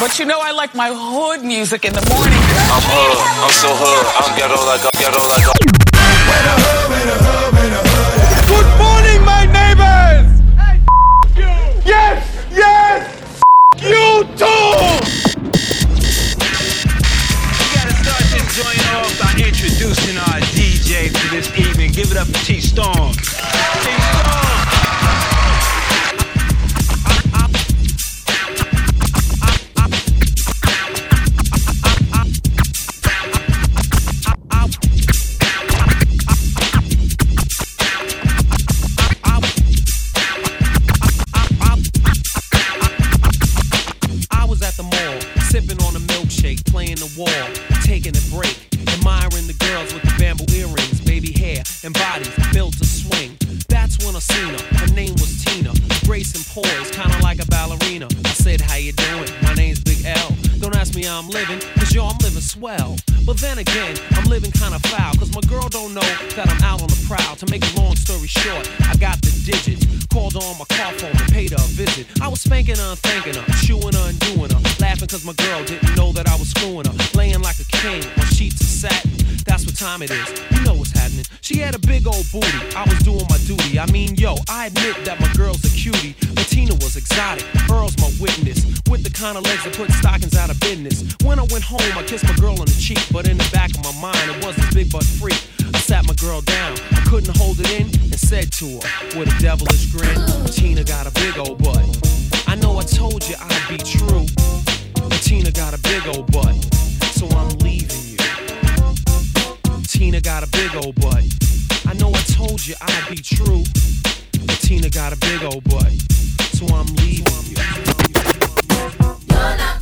But you know I like my hood music in the morning. I'm hood, I'm so hood, I'm ghetto like a ghetto like a. Good morning, my neighbors! Hey, you! Yes! Yes! You too! We gotta start this joint off by introducing our DJ for this evening. Give it up for T Storm. T Storm! How I'm living, cause yo, I'm living swell. But then again, I'm living kinda foul, cause my girl don't know that I'm out on the prowl. To make a long story short, I got the digits. Called on my car phone and paid her a visit. I was spanking her thanking her, chewing her doing her. Laughing cause my girl didn't know that I was screwing her. Laying like a king on sheets of satin. That's what time it is. You know what's happening. She had a big old booty. I was doing my duty. I mean, yo, I admit that my girl's a cutie. Tina was exotic. Earl's my witness. With the kind of legs that put stockings out of business. When I went home, I kissed my girl on the cheek. But in the back of my mind, it was this big butt freak. I sat my girl down. I couldn't hold it in and said to her with a devilish grin, Tina got a big old butt. I know I told you I'd be true. But Tina got a big old butt. So I'm leaving you. Tina got a big old butt. I know I told you I'd be true. But Tina got a big old butt. So I'm leaving you. Pull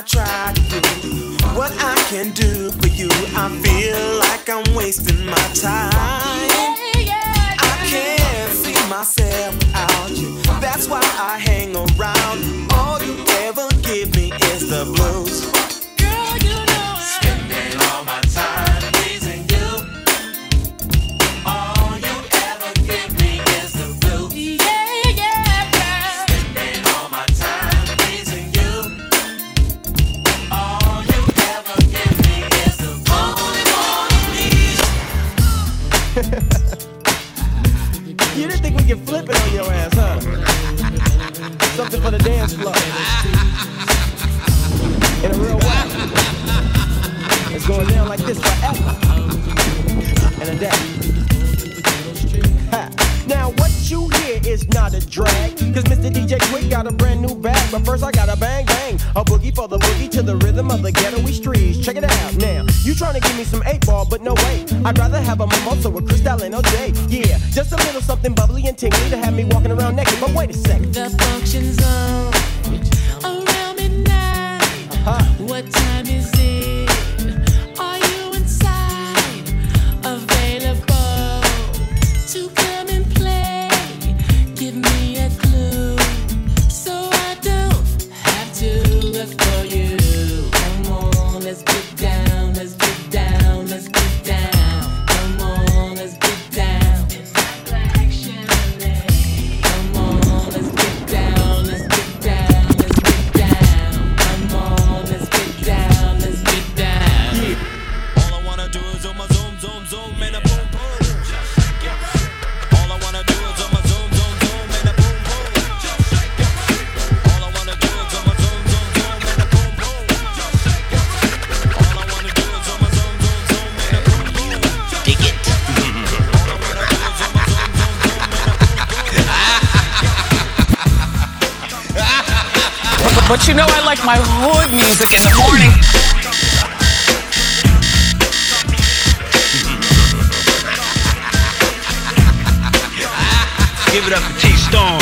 I try to do what I can do for you, I feel like I'm wasting my time. I can't see myself without you. That's why I hang around. All you ever give me is the blues. Girl, you know I Spending all my time Could flip it on your ass, huh? Something for the dance floor. In a real way. It's going down like this forever. And a day. Is not a drag. Cause Mr. DJ Quik got a brand new bag. But first I got a bang bang. A boogie for the boogie to the rhythm of the ghetto streets. Check it out now. You trying to give me some eight ball, but no way. I'd rather have a mimosa with Cristal and OJ. Yeah, just a little something bubbly and tingly to have me walking around naked. But wait a second. The function's zone around midnight. Uh-huh. What time is it? But, but you know I like my hood music in the morning. Give it up for T Storm.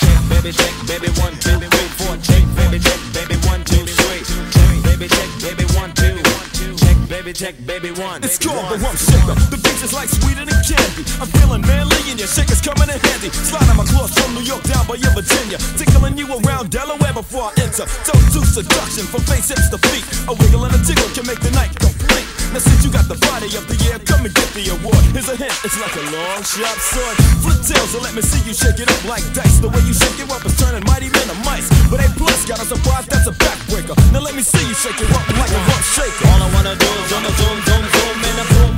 Check, baby, check, baby, one, Check, baby, one. It's called the rum shaker. The beach is like sweeter than candy. I'm feeling manly and your shaker's coming in handy. Slide on my claws from New York down by your Virginia. Tickling you around Delaware before I enter. Don't do seduction from face hips to feet. A wiggle and a jiggle can make the night complete. Now since you got the body of the year, come and get the award. Here's a hint, it's like a long sharp sword. Flip tails and let me see you shake it up like dice. The way you shake it up is turning mighty men to mice. But A plus got a surprise, that's a backbreaker. Now let me see you shake it up like a rump shaker. All I wanna do is zoom, zoom, zoom, zoom, and a boom.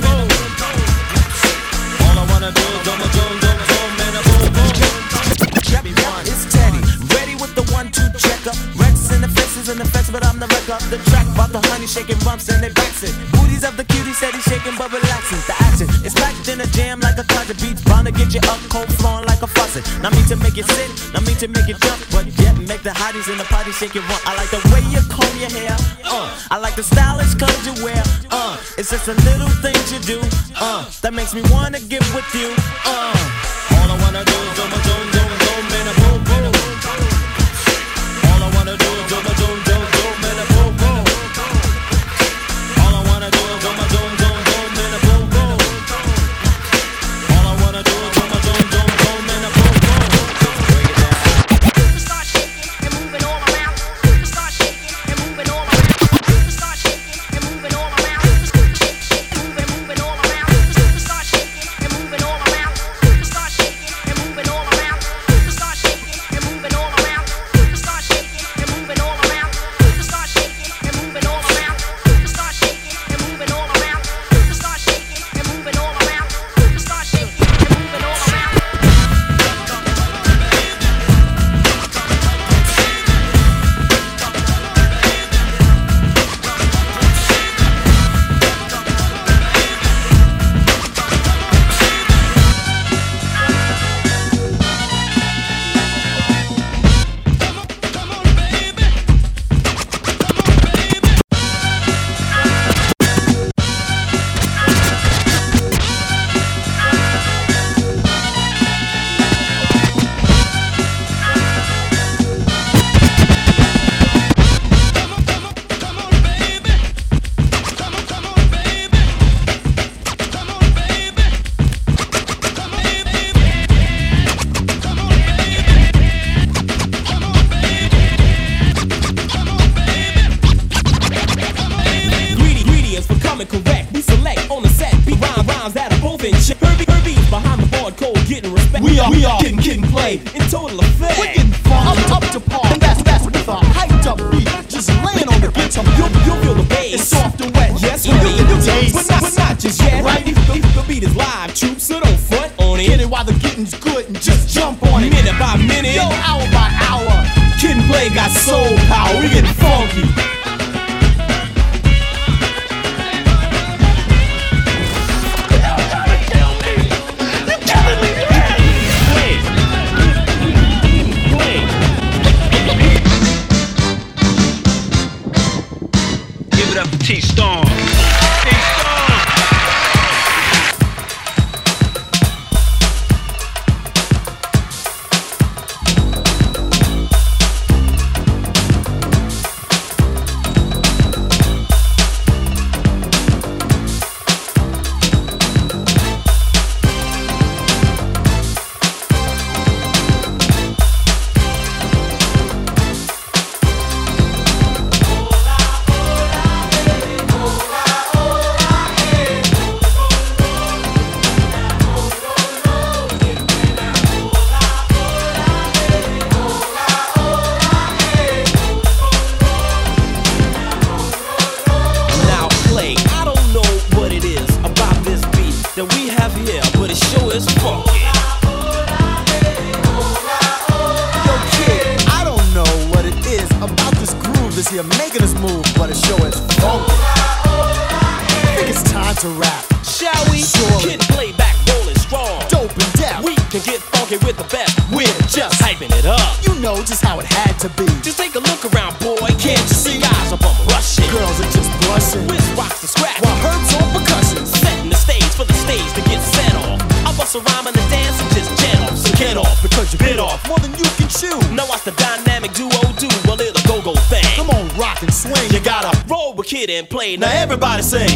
All I wanna do is zoom, zoom, zoom, but I'm the wreck up the track. About the honey shaking bumps and they it. Booties of the cutie steady shaking but relaxing. The action is packed in a jam like a closet beats. Bound to get you up cold flowing like a faucet. Not me to make it sit, not me to make it jump, but yet make the hotties in the party shake it rump. I like the way you comb your hair. Uh, I like the stylish clothes you wear. Uh, it's just the little things you do. Uh, that makes me wanna get with you. Uh. Live, troops, so don't front on it. Get it while the getting's good and just jump on it. Minute by minute. Yo, hour by hour. Kid and Play got soul power. We getting funky. Shall we? Surely. Kid play back, rolling strong. Dope and deaf. We can get funky with the best. We're just hyping it up. You know just how it had to be. Just take a look around, boy. Can't you see eyes up on rushing? Girls are just blushing. Wiz rocks the scratch. While Herb's on percussion. Setting the stage for the stage to get set off. I bust a rhyme and a dance and just jet off. So get off because you bit off. More than you can chew. Now watch the dynamic duo do a little go-go thing. Come on, rock and swing. You gotta roll with kid and play. Now everybody sing.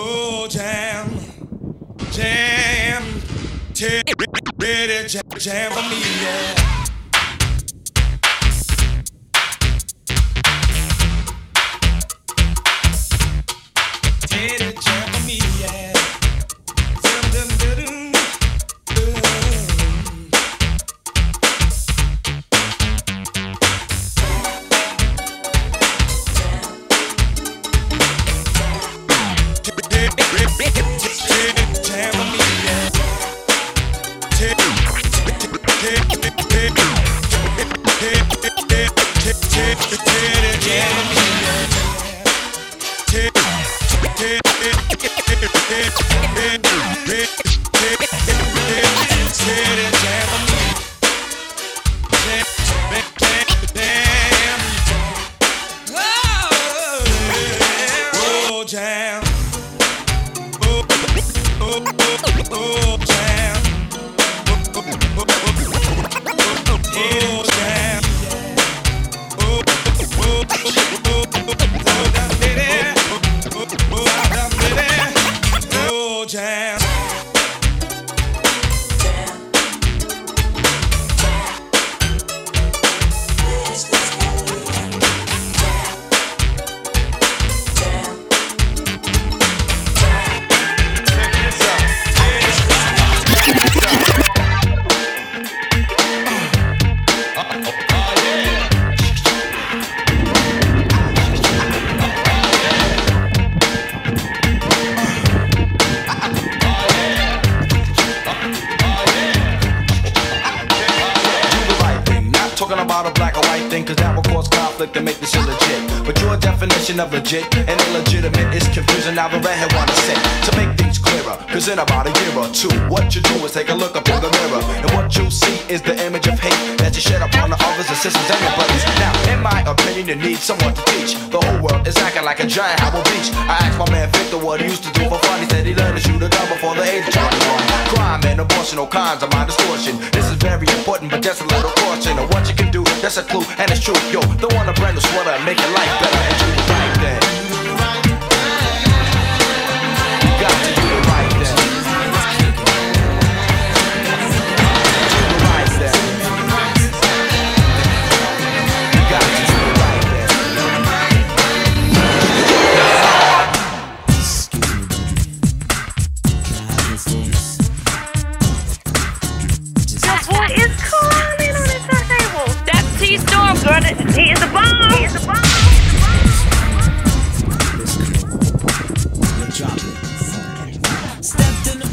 Oh, jam. Jam. Ready, jam, jam for me, yeah. Oh, to. What you do is take a look up in the mirror, and what you see is the image of hate that you shed upon the others, the sisters, and your brothers. Now, in my opinion, you need someone to teach. The whole world is acting like a giant howl beach. I asked my man Victor what he used to do for fun. He said he learned to shoot a gun before the age of 21. Crime and abortion, all kinds of my distortion. This is very important, but just a little caution of what you can do. That's a clue, and it's true. Yo, don't want a brand new sweater and make your life better and do right. You got to He is a bomb. He is a bomb. Stepped in the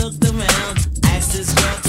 looked around, asked this girl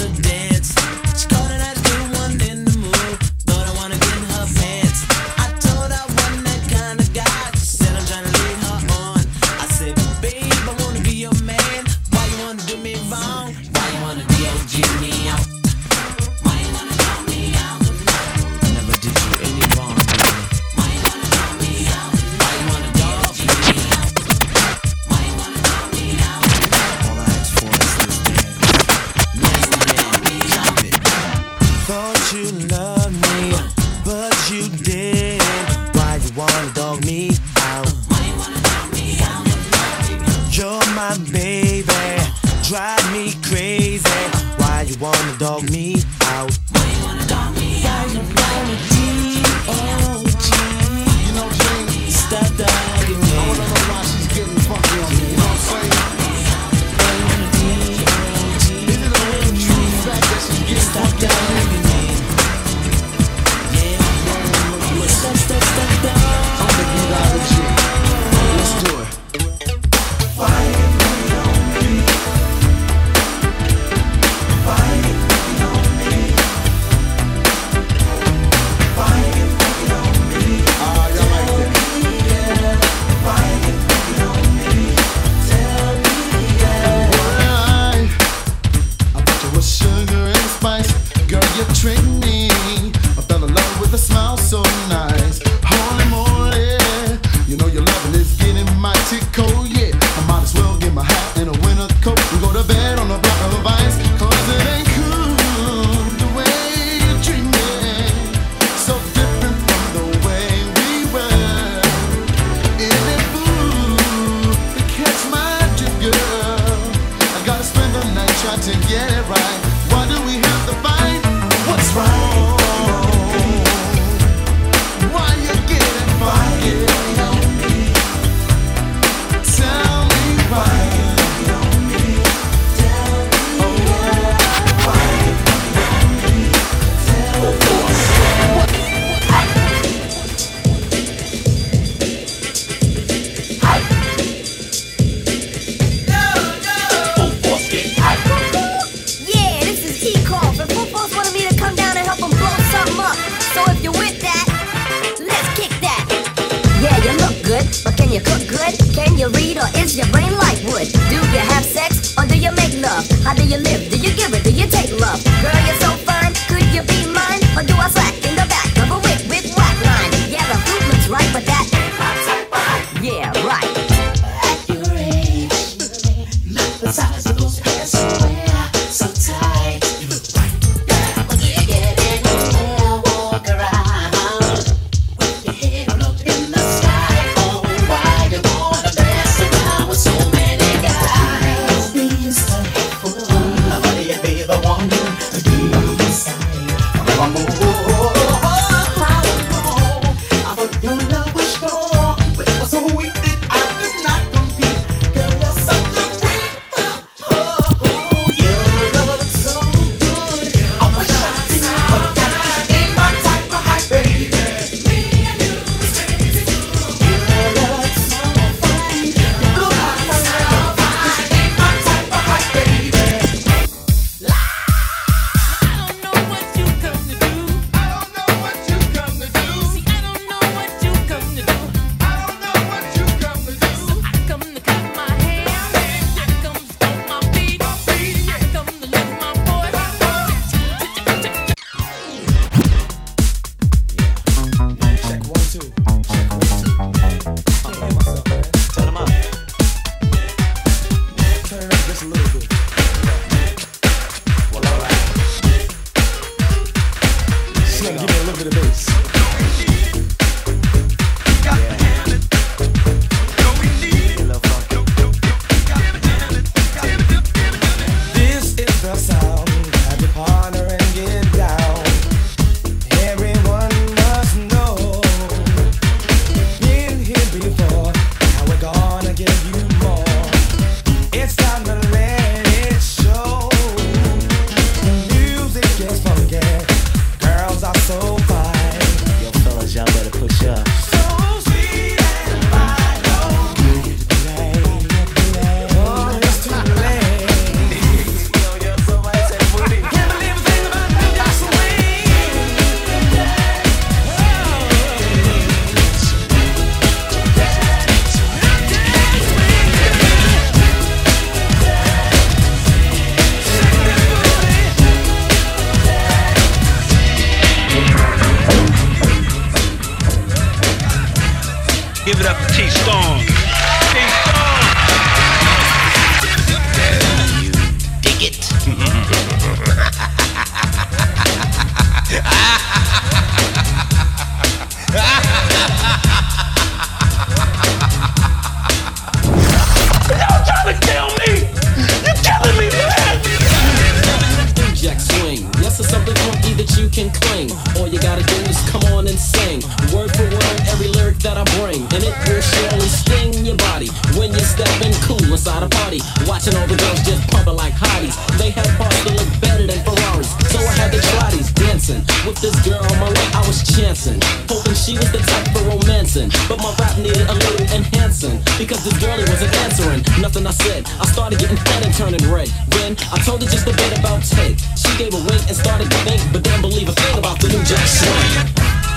this girl, it wasn't answering. Nothing I said. I started getting fed and turning red. Then I told her just a bit about Ted. She gave a wink and started to think, but didn't believe a thing about the new Jack Swing.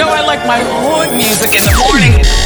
know I like my hood music in the morning.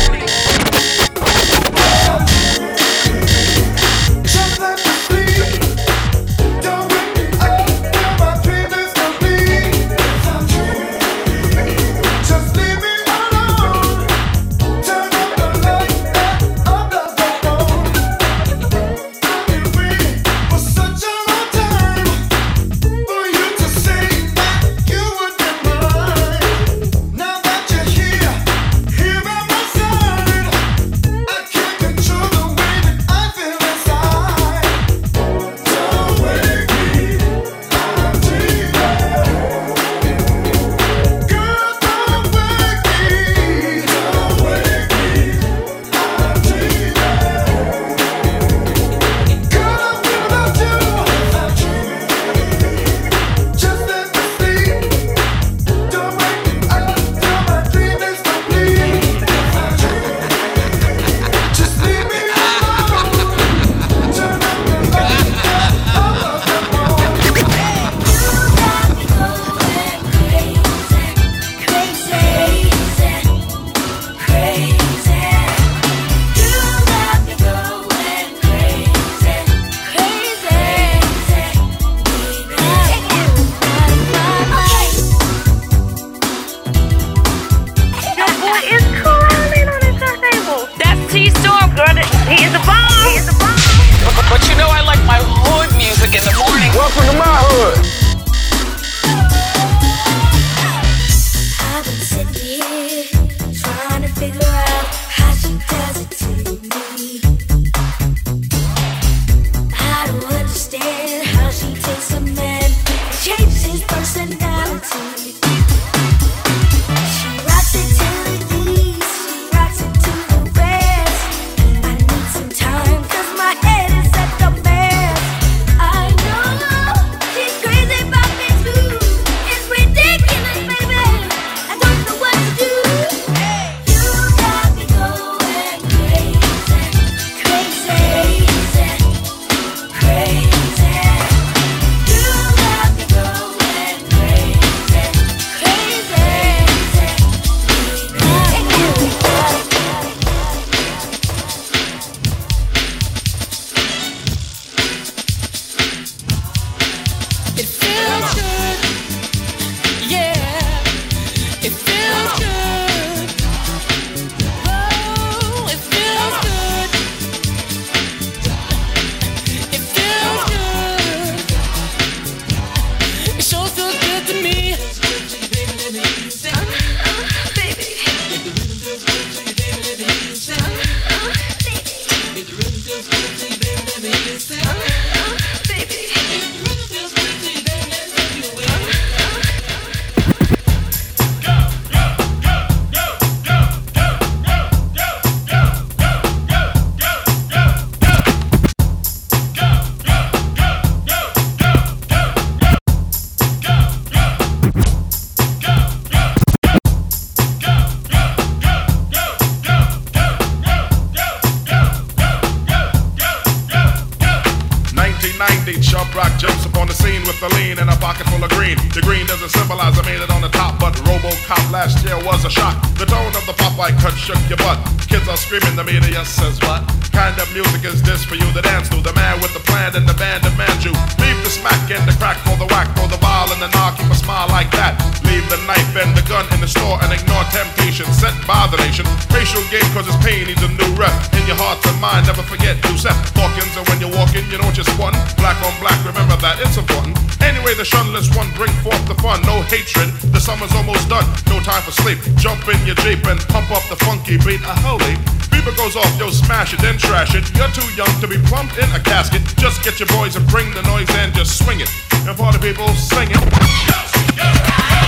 Rock jumps with the lean and a pocket full of green. The green doesn't symbolize I made it on the top, but Robocop last year was a shock. The tone of the Popeye cut shook your butt. Kids are screaming, the media says what? Kind of music is this for you to dance to? The man with the plan and the band demand you. Leave the smack and the crack for the whack, for the ball and the knock, keep a smile like that. Leave the knife and the gun in the store and ignore temptation sent by the nation. Racial game cause it's pain needs a new rep. In your heart and mind, never forget Yusuf Hawkins. And when you're walking, you know what you're squatting. Black on black, remember that, it's Anyway, the shunless one bring forth the fun. No hatred, the summer's almost done. No time for sleep. Jump in your Jeep and pump up the funky beat. A holy. Beeper goes off, yo, smash it, then trash it. You're too young to be plumped in a casket. Just get your boys and bring the noise and just swing it. And the people, sing it.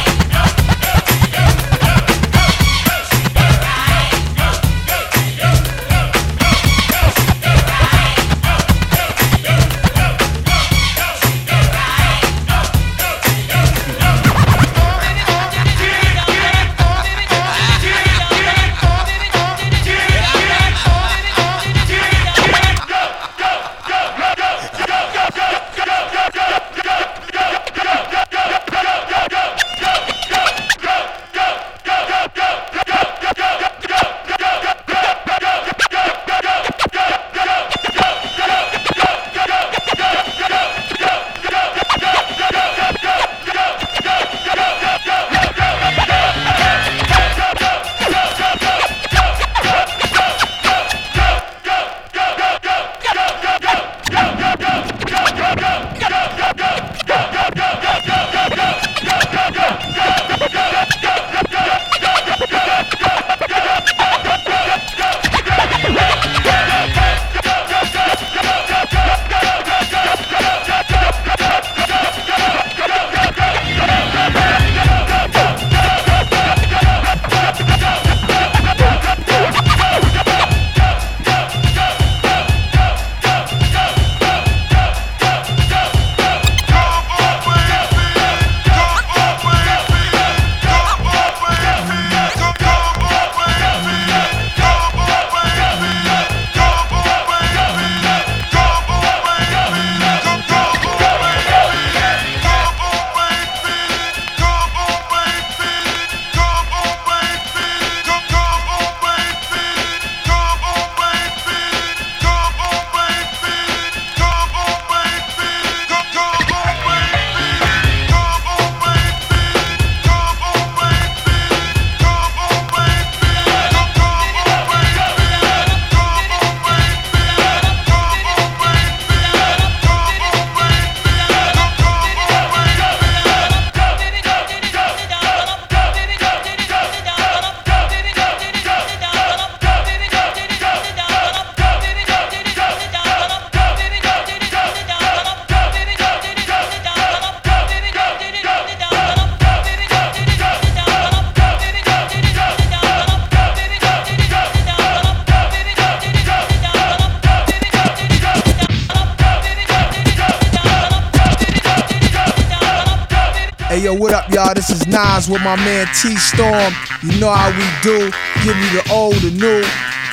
With my man T Storm. You know how we do. Give me the old, the new,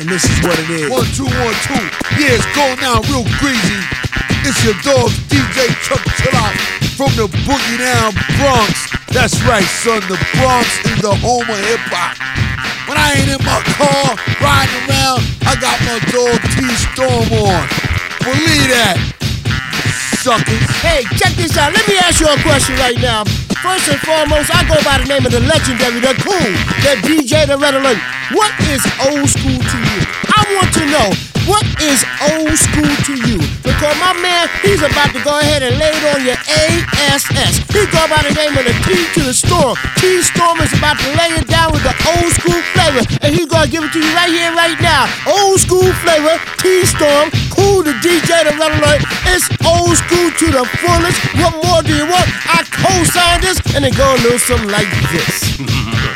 and this is what it is. One, two, one, two. Yeah, it's going down real greasy. It's your dog, DJ Chuck Chillout from the Boogie Down Bronx. That's right, son. The Bronx is the home of hip hop. When I ain't in my car riding around, I got my dog T Storm on. Believe that, suckers. Hey, check this out. Let me ask you a question right now. First and foremost, I go by the name of the legendary, the Kool, the DJ, the red alert. What is old school to you? I want to know what is old school to you? Because my man, he's about to go ahead and lay it on your ASS. He go by the name of the T to the Storm. T Storm is about to lay it down with the old school flavor, and he gonna give it to you right here, right now. Old school flavor, T Storm, Kool the DJ, the red alert. It's old school to the fullest. What more do you want? I co-signed this, and it go a little something like this.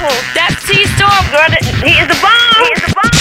Turntable. That's T Storm, girl. He is the bomb. He is the